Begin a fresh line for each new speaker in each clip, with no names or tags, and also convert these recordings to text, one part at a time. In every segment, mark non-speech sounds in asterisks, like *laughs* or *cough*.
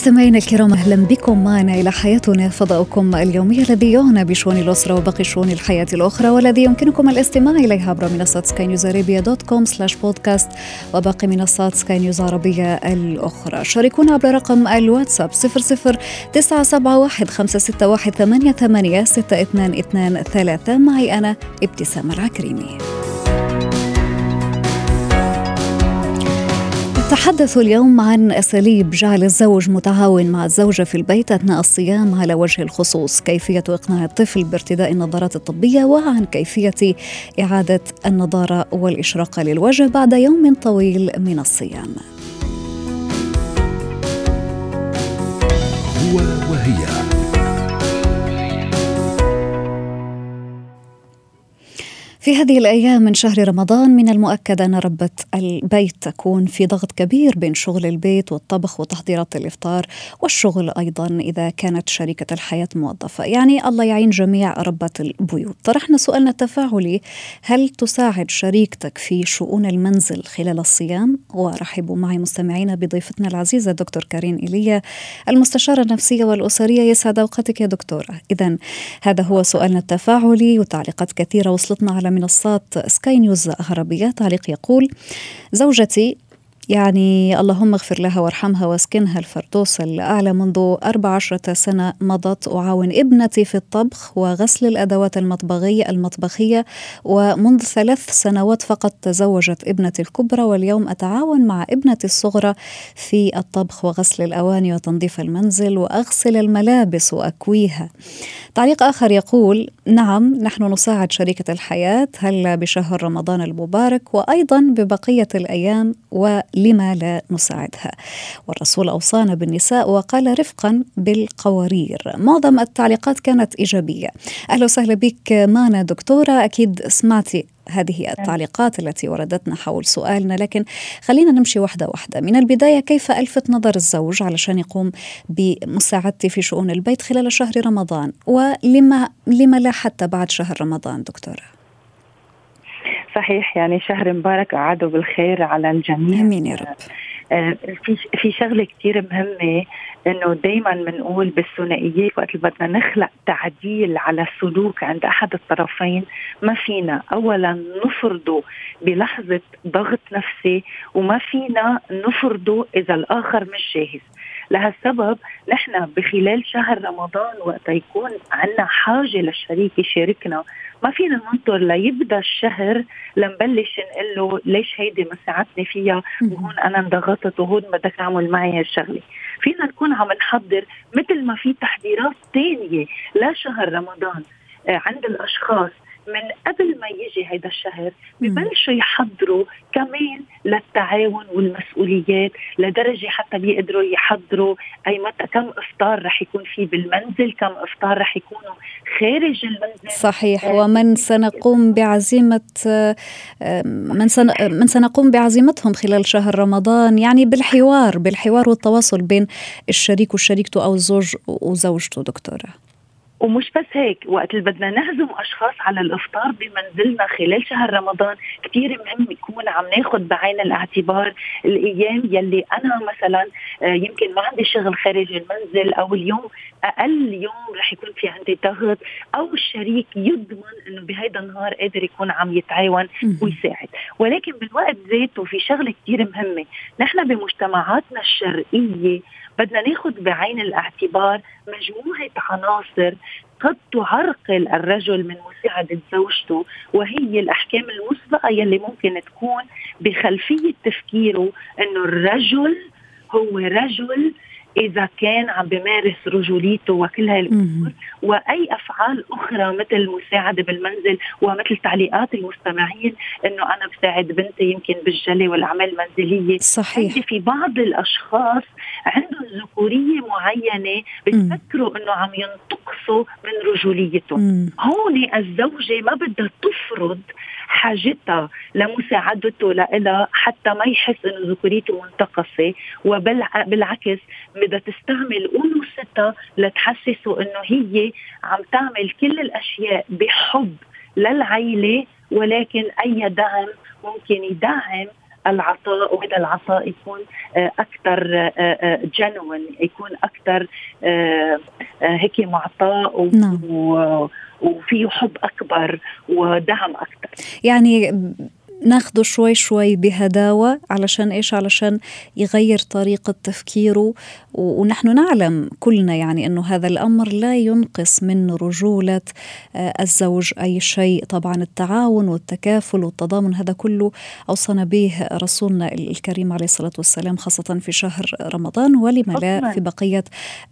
مستمعينا الكرام أهلا بكم معنا إلى حياتنا فضاؤكم اليومي الذي يعنى بشؤون الأسرة وباقي شؤون الحياة الأخرى والذي يمكنكم الاستماع إليه عبر منصه سكاي نيوز عربيه dot com slash podcast وباقي منصات سكاي نيوز عربيه الأخرى. شاركونا عبر رقم الواتساب 00 971 561 88 622 معي أنا ابتسام العكريمي. نتحدث اليوم عن اساليب جعل الزوج متعاون مع الزوجة في البيت أثناء الصيام على وجه الخصوص، كيفية إقناع الطفل بارتداء النظارات الطبية وعن كيفية إعادة النضاره والاشراقه للوجه بعد يوم طويل من الصيام. هو وهي في هذه الأيام من شهر رمضان من المؤكد أن ربة البيت تكون في ضغط كبير بين شغل البيت والطبخ وتحضيرات الإفطار والشغل أيضا إذا كانت شريكة الحياة موظفة. يعني الله يعين جميع ربة البيوت. طرحنا سؤالنا التفاعلي. هل تساعد شريكتك في شؤون المنزل خلال الصيام؟ ورحبوا معي مستمعينا بضيفتنا العزيزة دكتور كارين إيليا المستشارة النفسية والأسرية. يسعد أوقاتك يا دكتورة. إذا هذا هو سؤالنا التفاعلي وتعليقات كثيرة وصلتنا على منصات سكاي نيوز عربية تعليق يقول زوجتي يعني اللهم اغفر لها وارحمها واسكنها الفردوس الأعلى منذ أربع عشرة سنة مضت. أعاون ابنتي في الطبخ وغسل الأدوات المطبخية المطبخية. ومنذ ثلاث سنوات فقط تزوجت ابنتي الكبرى. واليوم أتعاون مع ابنتي الصغرى في الطبخ وغسل الأواني وتنظيف المنزل وأغسل الملابس وأكويها. تعليق آخر يقول نعم نحن نساعد شريكة الحياة هلا بشهر رمضان المبارك وأيضا ببقية الأيام ولما لا نساعدها. والرسول أوصانا بالنساء وقال رفقا بالقوارير. معظم التعليقات كانت إيجابية. أهلا وسهلا بك معنا دكتورة. أكيد سمعتي هذه التعليقات التي وردتنا حول سؤالنا لكن خلينا نمشي واحدة واحدة من البداية كيف ألفت نظر الزوج علشان يقوم بمساعدتي في شؤون البيت خلال شهر رمضان؟ ولما لما لا حتى بعد شهر رمضان دكتورة؟
صحيح يعني شهر مبارك أعاده بالخير على الجميع.
آمين يا رب.
آه، في في شغلة كثير مهمة إنه دائما بنقول بالثنائيات وقت بدنا نخلق تعديل على السلوك عند أحد الطرفين ما فينا اولا نفرضه بلحظة ضغط نفسي وما فينا نفرضه إذا الآخر مش جاهز. لهالسبب نحن بخلال شهر رمضان وقت يكون عندنا حاجة للشريك يشاركنا ما فينا ننطر ليبدأ الشهر لنبلش نقول له ليش هيدي ما ساعدتني فيها وهون أنا انضغطت وهون بدك تعمل معي هالشغلة. فينا نكون عم نحضر مثل ما في تحضيرات ثانية لشهر رمضان آه، عند الأشخاص. من قبل ما يجي هذا الشهر ببلشوا يحضروا كمان للتعاون والمسؤوليات لدرجة حتى بيقدروا يحضروا أي متى كم إفطار رح يكون في بالمنزل كم إفطار رح يكونوا خارج المنزل.
صحيح. آه، ومن سنقوم بعزيمة آه، من من سنقوم بعزيمتهم خلال شهر رمضان يعني بالحوار بالحوار والتواصل بين الشريك وشريكته أو الزوج وزوجته دكتورة.
ومش بس هيك وقت اللي بدنا نعزم أشخاص على الإفطار بمنزلنا خلال شهر رمضان كثير مهم يكون عم ناخذ بعين الاعتبار الأيام يلي أنا مثلا آه، يمكن ما عندي شغل خارج المنزل أو اليوم أقل يوم رح يكون في عندي ضغط أو الشريك يضمن إنه بهيدا النهار قادر يكون عم يتعاون ويساعد. ولكن بالوقت ذاته في شغلة كثير مهمة. نحن بمجتمعاتنا الشرقية بدنا ناخذ بعين الاعتبار مجموعة عناصر قد تعرقل الرجل من مساعدة زوجته وهي الأحكام المسبقة يلي ممكن تكون بخلفية تفكيره أنه الرجل هو رجل إذا كان عم بمارس رجوليته وكل هاي الأمور وأي أفعال أخرى مثل المساعده بالمنزل ومثل تعليقات المستمعين إنه أنا بساعد بنتي يمكن بالجلي والاعمال المنزليه
صحيح.
في بعض الأشخاص عندهم ذكورية معينة بتفكروا إنه عم ينتقصوا من رجوليتهم. هون الزوجة ما بدها تفرض حاجتها لمساعدته لها حتى ما يحس إنه ذكوريته منتقصة. وبالعكس بدها تستعمل أنوثتها لتحسسه إنه هي عم تعمل كل الأشياء بحب للعيلة ولكن أي دعم ممكن يدعم العطاء وهذا العطاء يكون آه، أكثر جنون آه، آه، يكون أكثر هيك معطاء نعم. وفيه حب أكبر ودعم أكثر
يعني ناخده شوي شوي بهداوة علشان إيش؟ علشان يغير طريقة تفكيره ونحن نعلم كلنا يعني أنه هذا الأمر لا ينقص من رجولة آه، الزوج أي شيء. طبعا التعاون والتكافل والتضامن هذا كله أوصانا به رسولنا الكريم عليه الصلاة والسلام خاصة في شهر رمضان ولما لا في بقية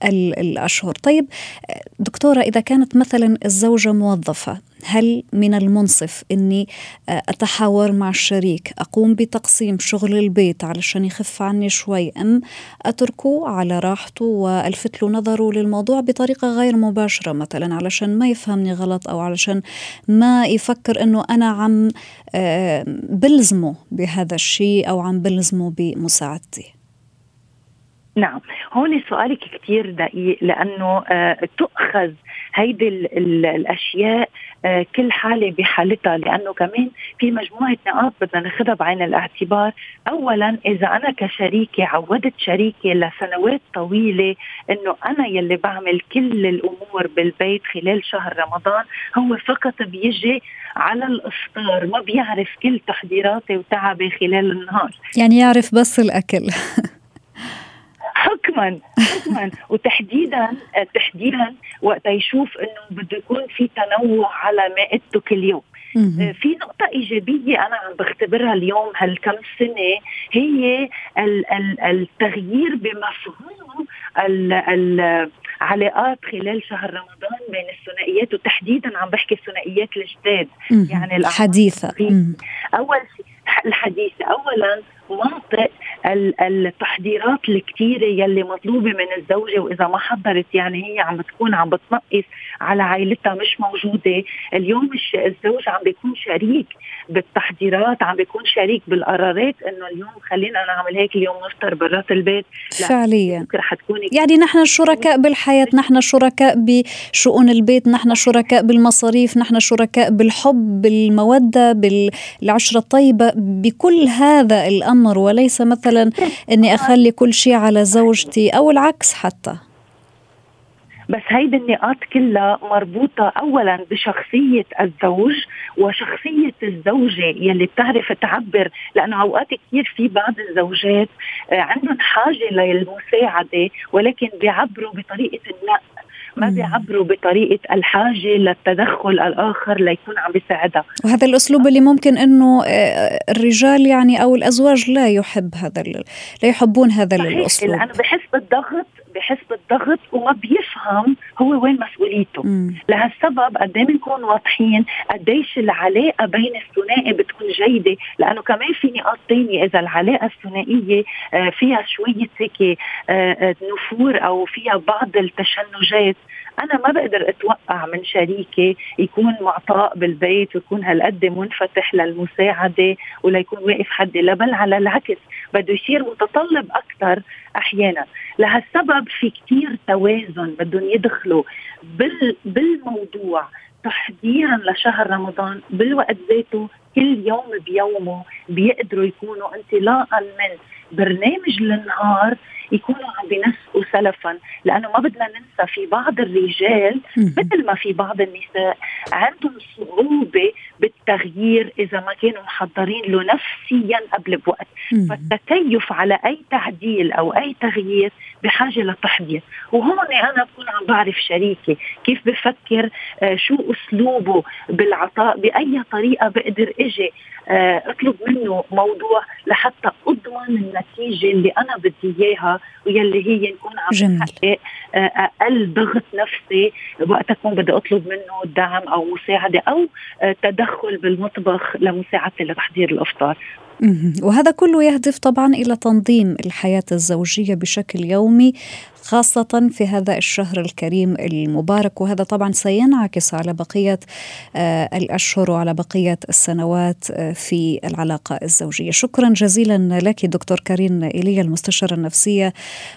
الأشهر. طيب آه، دكتورة إذا كانت مثلا الزوجة موظفة هل من المنصف إني آه، أتحاور مع الشريك أقوم بتقسيم شغل البيت علشان يخف عني شوي أم اتركه على راحته وألفت له نظره للموضوع بطريقة غير مباشرة مثلا علشان ما يفهمني غلط أو علشان ما يفكر إنه أنا عم آه، بلزمه بهذا الشيء أو عم بلزمه بمساعدتي؟
نعم. هون سؤالك كثير دقيق لأنه آه تؤخذ هيدي الأشياء آه كل حالة بحالتها لأنه كمان في مجموعة نقاط بدنا ناخذها بعين الاعتبار. اولا إذا أنا كشريكة عودت شريكي لسنوات طويلة إنه أنا يلي بعمل كل الأمور بالبيت خلال شهر رمضان هو فقط بيجي على الإفطار ما بيعرف كل تحضيراتي وتعبي خلال النهار.
يعني يعرف بس الأكل. *laughs*
حكما حكما. *laughs* وتحديدا تحديدا وقت يشوف إنه بده يكون في تنوع على مائدته كل يوم في نقطة إيجابية أنا عم بختبرها اليوم هالكم سنة هي التغيير بمفهوم العلاقات خلال شهر رمضان بين الثنائيات وتحديدا عم بحكي الثنائيات الجداد.
يعني الحديثة
أول شيء الحديثة. أولا منطق التحضيرات الكثيرة يلي مطلوبة من الزوجة وإذا ما حضرت يعني هي عم بتكون عم بتنقص على عائلتها مش موجودة. اليوم الزوج عم بيكون شريك بالتحضيرات عم بيكون شريك بالقرارات إنه اليوم خلينا نعمل هيك اليوم نفطر برات البيت.
فعليا. يعني نحن شركاء بالحياة نحن شركاء بشؤون البيت نحن شركاء بالمصاريف نحن شركاء بالحب بالمودة بالعشرة الطيبة. بكل هذا الأمر وليس مثلا أني أخلي كل شيء على زوجتي أو العكس حتى.
بس هيدي النقاط كلها مربوطة أولا بشخصية الزوج وشخصية الزوجة يلي بتعرف تعبر لأنه أوقات كثير في بعض الزوجات آه، عندهم حاجة للمساعدة ولكن بيعبروا بطريقة النق ما بيعبروا بطريقة الحاجة للتدخل الآخر ليكون عم بيساعدها.
وهذا الأسلوب اللي ممكن إنه آه، الرجال يعني أو الأزواج لا يحب هذا لا يحبون هذا الأسلوب.
لأنه بحس بالضغط بحس بالضغط وما بيفهم هو وين مسؤوليته. مم. لهالسبب قد إيه بنكون واضحين؟ قديش العلاقة بين الثنائي بتكون جيدة؟ لأنه كمان في نقاط ثانية إذا العلاقة الثنائية آه، فيها شوية هيك آه، نفور أو فيها بعض التشنجات أنا ما بقدر أتوقع من شريكي يكون معطاء بالبيت ويكون هالقد منفتح للمساعدة وليكون واقف حدي لا بل على العكس بده يصير متطلب أكثر أحيانا. لهالسبب في كثير توازن بدهم يدخلوا بال بالموضوع تحضيرا لشهر رمضان بالوقت ذاته كل يوم بيومه بيقدروا يكونوا انطلاقا من برنامج النهار يكونوا عم بينسقوا سلفا. لأنه ما بدنا ننسى في بعض الرجال مثل ما في بعض النساء عندهم صعوبة بالتغيير إذا ما كانوا محضرين له نفسيا قبل بوقت. فالتكيف على أي تعديل أو أي تغيير بحاجة لتحضير. وهون أنا بكون عم بعرف شريكي كيف بفكر آه شو أسلوبه بالعطاء بأي طريقة بقدر إجي آه أطلب منه موضوع لحتى اضمن النتيجه اللي أنا بدي إياها ويلي هي نكون عم بحقق آه أقل ضغط نفسي وقت أكون بدي أطلب منه دعم أو مساعدة أو آه تدخل بالمطبخ لمساعدتي لتحضير الأفطار.
وهذا كله يهدف طبعا إلى تنظيم الحياة الزوجية بشكل يومي خاصة في هذا الشهر الكريم المبارك. وهذا طبعا سينعكس على بقية آه، الأشهر وعلى بقية السنوات آه، في العلاقة الزوجية. شكرا جزيلا لك دكتور كارين إيليا المستشارة النفسية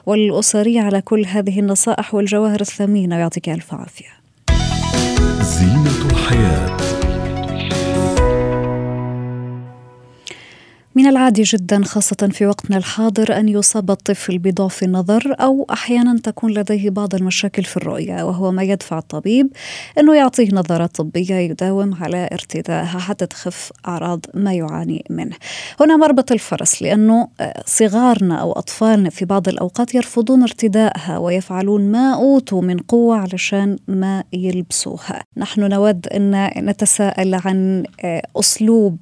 والأسرية على كل هذه النصائح والجواهر الثمينة. يعطيك ألف عافية. زينة الحياة. من العادي جدا خاصة في وقتنا الحاضر أن يصاب الطفل بضعف النظر أو أحيانا تكون لديه بعض المشاكل في الرؤية وهو ما يدفع الطبيب أنه يعطيه نظارات طبية يداوم على ارتدائها حتى تخف أعراض ما يعاني منه. هنا مربط الفرس لأنه صغارنا أو أطفالنا في بعض الأوقات يرفضون ارتدائها ويفعلون ما أوتوا من قوة علشان ما يلبسوها. نحن نود أن نتساءل عن أسلوب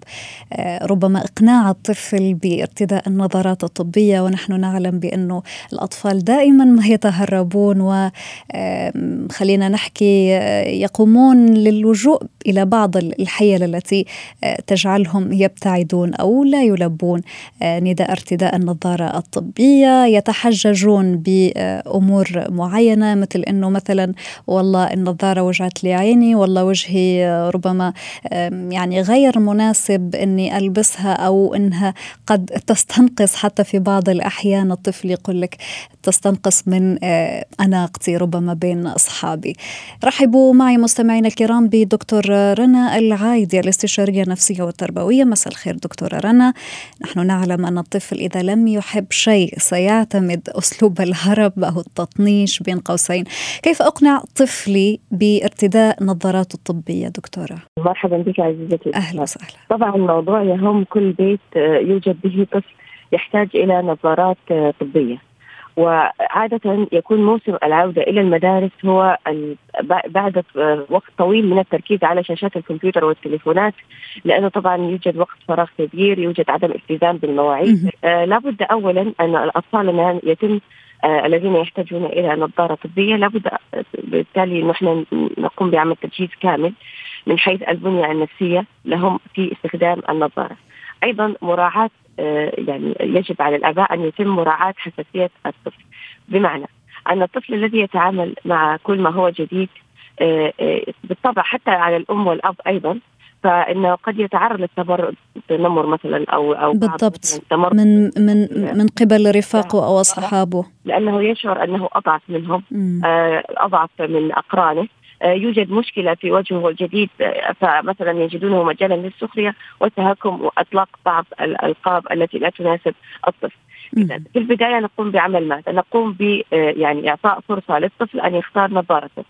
ربما إقناع الطفل بارتداء النظارات الطبية ونحن نعلم بأنه الأطفال دائما ما يتهربون وخلينا نحكي يقومون للجوء إلى بعض الحيل التي تجعلهم يبتعدون أو لا يلبون نداء ارتداء النظارة الطبية. يتحججون بأمور معينة مثل أنه مثلا والله النظارة وجعت لي عيني والله وجهي ربما يعني غير مناسب أني ألبسها أو أن انها قد تستنقص حتى في بعض الأحيان. الطفل يقول لك تستنقص من آه، أناقتي ربما بين أصحابي. رحبوا معي مستمعينا الكرام بدكتور رنا العايدي الاستشارية النفسية والتربوية، مساء الخير دكتورة رنا. نحن نعلم أن الطفل إذا لم يحب شيء سيعتمد أسلوب الهرب أو التطنيش بين قوسين. كيف أقنع طفلي بارتداء نظاراته الطبية دكتورة؟
مرحبا بك عزيزتي
أهلا وسهلا.
طبعا الموضوع يهم كل بيت يوجد به طفل يحتاج إلى نظارات طبية وعادة يكون موسم العودة إلى المدارس هو بعد وقت طويل من التركيز على شاشات الكمبيوتر والتليفونات لأنه طبعا يوجد وقت فراغ كبير يوجد عدم التزام بالمواعيد. آه لابد أولا أن الأطفال يتم آه الذين يحتاجون إلى نظارة طبية لابد بالتالي نحن نقوم بعمل تجهيز كامل من حيث البنية النفسية لهم في استخدام النظارة. أيضا مراعاة آه، يعني يجب على الآباء أن يتم مراعاة حساسية الطفل. بمعنى أن الطفل الذي يتعامل مع كل ما هو جديد آه، آه، بالطبع حتى على الأم والأب أيضا فإنه قد يتعرض للتنمر مثلا أو أو
بالضبط. من من من قبل رفاقه أو أصحابه.
لأنه يشعر أنه أضعف منهم أضعف من أقرانه. آه، يوجد مشكلة في وجهه الجديد آه، فمثلا يجدونه مجالا للسخرية والتهكم وإطلاق بعض الألقاب التي لا تناسب الطفل. في البداية نقوم بعمل ماذا؟ نقوم ب آه، يعني إعطاء فرصة للطفل أن يختار نظارته.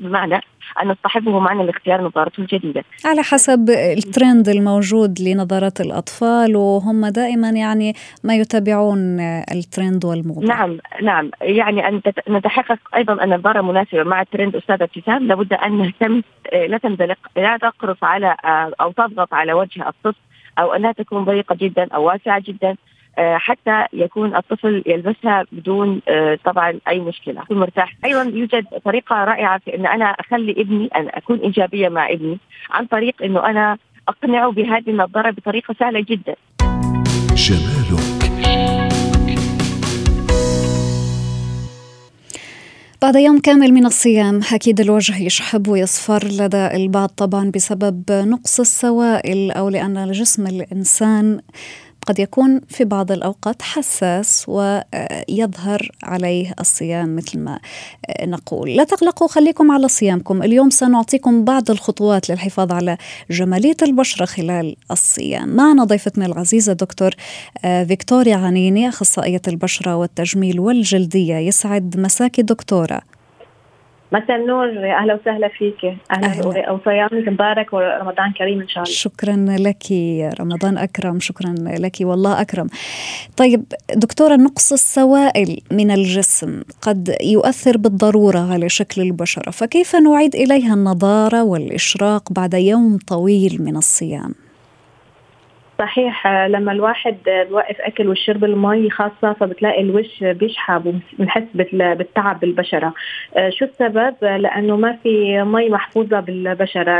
بمعنى أن نصطحبه معنا لاختيار نظارته الجديدة.
على حسب الترند الموجود لنظارات الأطفال وهم دائما يعني ما يتابعون الترند والموضة
نعم نعم. يعني أن نتحقق أيضا أن النظارة مناسبة مع الترند أستاذة ابتسام. لابد أن نهتم لا تنزلق لا تقرص على أو تضغط على وجه الطفل أو أنها تكون ضيقة جدا أو واسعة جدا. حتى يكون الطفل يلبسها بدون آه، طبعا أي مشكلة. يكون مرتاح. أيضا يوجد طريقة رائعة في إن أنا أخلي ابني أن أكون إيجابية مع ابني عن طريق إنه أنا أقنعه بهذه النظارة بطريقة سهلة جدا. جمالك.
بعد يوم كامل من الصيام أكيد الوجه يشحب ويصفر لدى البعض طبعا بسبب نقص السوائل أو لأن جسم الإنسان قد يكون في بعض الأوقات حساس ويظهر عليه الصيام مثل ما نقول. لا تقلقوا خليكم على صيامكم. اليوم سنعطيكم بعض الخطوات للحفاظ على جمالية البشرة خلال الصيام. معنا ضيفتنا العزيزة دكتور فيكتوريا عنيني أخصائية البشرة والتجميل والجلدية. يسعد مساكي دكتورة.
مساء النور أهلا وسهلا فيك. أهلا وصيامك مبارك ورمضان كريم إن شاء الله.
شكرا لك رمضان أكرم. شكرا لك والله أكرم. طيب دكتورة نقص السوائل من الجسم قد يؤثر بالضرورة على شكل البشرة فكيف نعيد إليها النضارة والإشراق بعد يوم طويل من الصيام؟
صحيح لما الواحد بوقف أكل والشرب المي خاصة فبتلاقي الوش بيشحب وبنحس بالتعب بالبشرة. شو السبب؟ لأنه ما في مي محفوظة بالبشرة.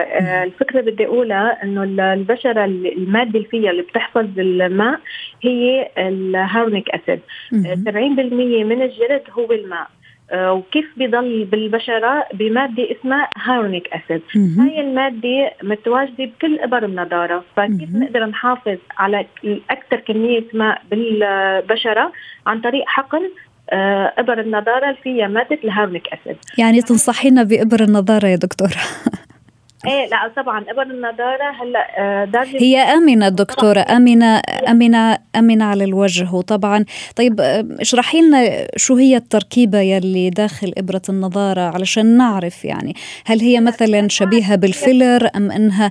الفكرة بدي أقولها إنه البشرة المادة اللي فيها اللي بتحفظ الماء هي ال hyaluronic acid. 70% من الجلد هو الماء آه، وكيف بضل بالبشرة؟ بمادة اسمها hyaluronic acid. هاي المادة متواجدة بكل إبر النضارة. فكيف نقدر نحافظ على أكثر كمية ماء بالبشرة؟ عن طريق حقن آه، إبر النضارة اللي فيها مادة ال hyaluronic acid.
يعني تنصحينا بإبر النضارة يا دكتورة *laughs*
إيه لا طبعا ابر النضارة هلأ آه،
درجه هي آمنة دكتورة آمنة آمنة آمنة على الوجه وطبعا طيب آه، اشرحي لنا شو هي التركيبة يلي داخل إبرة النضارة علشان نعرف يعني هل هي مثلا شبيهة بال filler أم إنها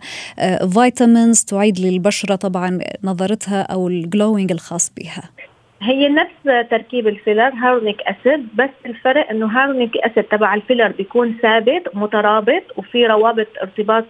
vitamins آه، تعيد للبشرة طبعا نضارتها أو ال glowing الخاص بها؟
هي نفس تركيب ال filler hyaluronic acid بس الفرق إنه hyaluronic acid تبع ال filler بيكون ثابت مترابط وفي روابط ارتباط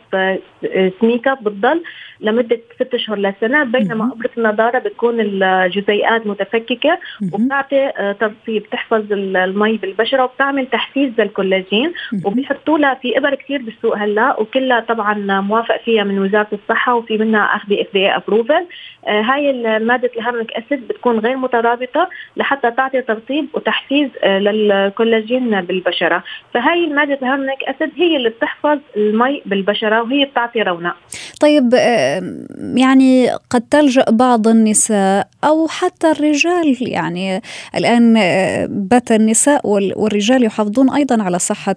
سميكه بتضل لمدة ست أشهر لسنة بينما ابره النضارة بتكون الجزيئات متفككة وبتعطي آه، ترطيب بتحفظ المي بالبشرة وبتعمل تحفيز للكولاجين وبيحطوا لها في إبر كثير بالسوق هلأ وكلها طبعا موافق فيها من وزارة الصحة وفي منها أخذ FDA approval هاي ماده ال hyaluronic acid بتكون غير مترابطه لحتى تعطي ترطيب وتحفيز آه، للكولاجين بالبشرة. فهاي المادة ال hyaluronic acid هي اللي بتحفظ المي بالبشرة وهي بتعطي رونق.
طيب يعني قد تلجأ بعض النساء أو حتى الرجال يعني الآن بات النساء والرجال يحافظون أيضا على صحة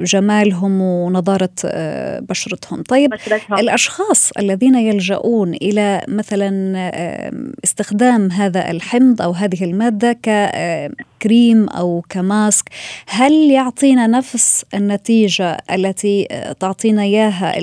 جمالهم ونضارة بشرتهم. طيب بشرتهم. الأشخاص الذين يلجؤون إلى مثلا استخدام هذا الحمض أو هذه المادة ككريم أو ك mask. هل يعطينا نفس النتيجة التي تعطينا إياها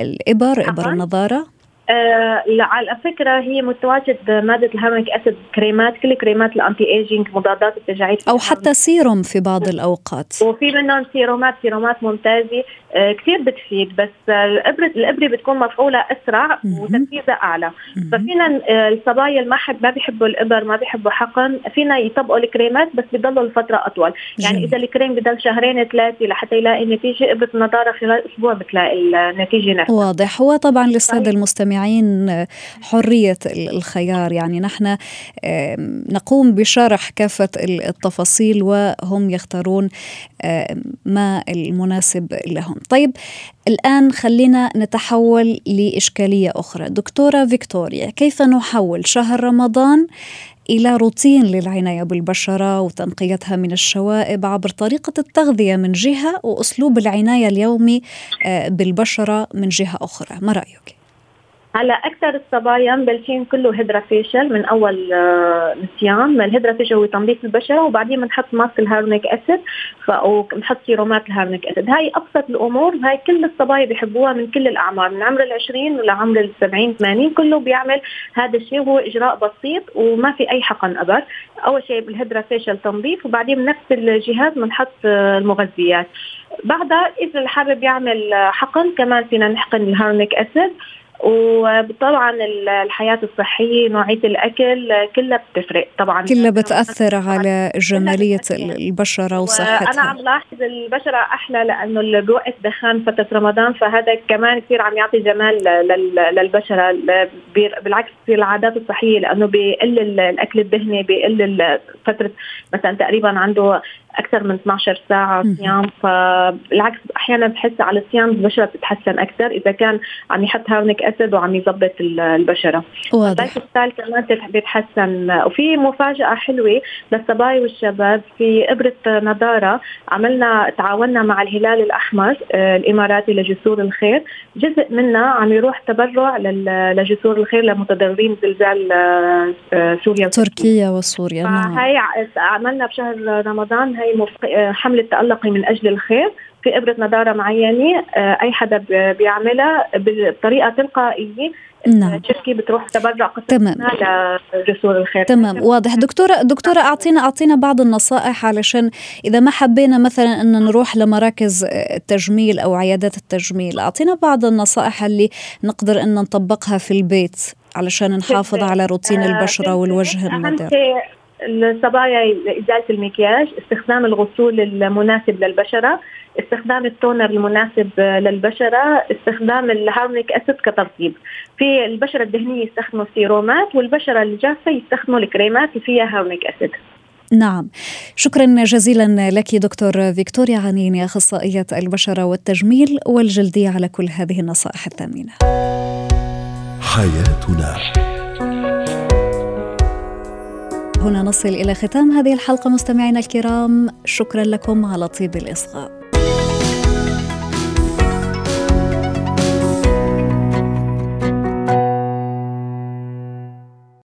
الإبر إبر النضارة؟
آه على فكرة هي متواجد ماده ال hyaluronic acid كريمات كل كريمات ال anti-aging مضادات التجاعيد
أو حتى سيروم في بعض الأوقات.
وفي منهم سيرومات سيرومات ممتازة. آه كثير بتفيد بس الابره الإبرة بتكون مفعولة أسرع وتركيزها أعلى. ففينا آه الصبايا اللي ما حد ما بيحبوا الإبر ما بيحبوا حقن فينا يطبقوا الكريمات بس بضلوا لفترة أطول. يعني جميل. إذا الكريم بضل شهرين ثلاثة لحتى يلاقي النتيجه إبرة النضارة خلال أسبوع بتلاقي النتيجة نفسها
واضح. هو طبعا للساده المستمعين المستمعين حرية الخيار. يعني نحن نقوم بشرح كافة التفاصيل وهم يختارون ما المناسب لهم. طيب الآن خلينا نتحول لإشكالية أخرى دكتورة فيكتوريا كيف نحول شهر رمضان إلى روتين للعناية بالبشرة وتنقيتها من الشوائب عبر طريقة التغذية من جهة وأسلوب العناية اليومي آه، بالبشرة من جهة أخرى ما رأيك؟
هلا أكثر الصبايا مبلشين كله hydra facial من أول آه، نيسان. ال hydra facial هو تنظيف البشرة وبعدين بنحط mask ال hyaluronic acid وبنحط سيرومات ال hyaluronic acid هاي أبسط الأمور هاي كل الصبايا بيحبوها من كل الأعمار من عمر ال20 لعمر ال70 80 كله بيعمل هذا الشيء وهو إجراء بسيط وما في أي حقن ابر أول شيء بال hydra facial تنظيف وبعدين بنفس الجهاز بنحط آه، المغذيات. بعدها إذا الحابب يعمل حقن كمان فينا نحقن ال hyaluronic acid وطبعا الحياة الصحية نوعية الأكل كلها بتفرق طبعا.
كلها بتأثر على جمالية البشرة وصحتها.
أنا عم لاحظ البشرة أحلى لأنه اللي بوقف دخان فترة رمضان فهذا كمان كثير عم يعطي جمال للبشرة. بالعكس في العادات الصحية لأنه بيقل الأكل الدهني بيقل فترة مثلا تقريبا عنده أكثر من 12 ساعة صيام فبالعكس أحيانا بحس على الصيام البشرة بتتحسن أكثر إذا كان عم يحط hyaluronic acid وعم يظبط البشرة. واضح. ال lift كمان بيتحسن وفي مفاجأة حلوة للصبايا والشباب. في إبرة نضارة عملنا تعاوننا مع الهلال الأحمر آه، الإماراتي لجسور الخير. جزء منها عم يروح تبرع لجسور الخير لمتضررين زلزال آه، آه، سوريا.
تركيا وسوريا.
نعم. هي عملنا بشهر رمضان هي حملة تألقي من أجل الخير في إبرة نضارة معينة أي حدا بيعملها بطريقة تلقائية نعم. تركي بتروح تبرع
تمام.
لجسور الخير.
تمام. واضح. دكتورة دكتورة أعطينا أعطينا بعض النصائح علشان إذا ما حبينا مثلا أن نروح لمراكز التجميل أو عيادات التجميل أعطينا بعض النصائح اللي نقدر أن نطبقها في البيت علشان نحافظ على روتين البشرة والوجه النضر
الصبايا لإزالة المكياج استخدام الغسول المناسب للبشرة استخدام ال toner المناسب للبشرة استخدام ال hyaluronic acid كترطيب. في البشرة الدهنية يستخدموا السيرومات والبشرة الجافة يستخدموا الكريمات اللي فيها hyaluronic acid.
نعم. شكرا جزيلا لك دكتور فيكتوريا عنيني أخصائية البشرة والتجميل والجلدية على كل هذه النصائح الثمينة. حياتنا. هنا نصل إلى ختام هذه الحلقة مستمعينا الكرام. شكرا لكم على طيب الإصغاء.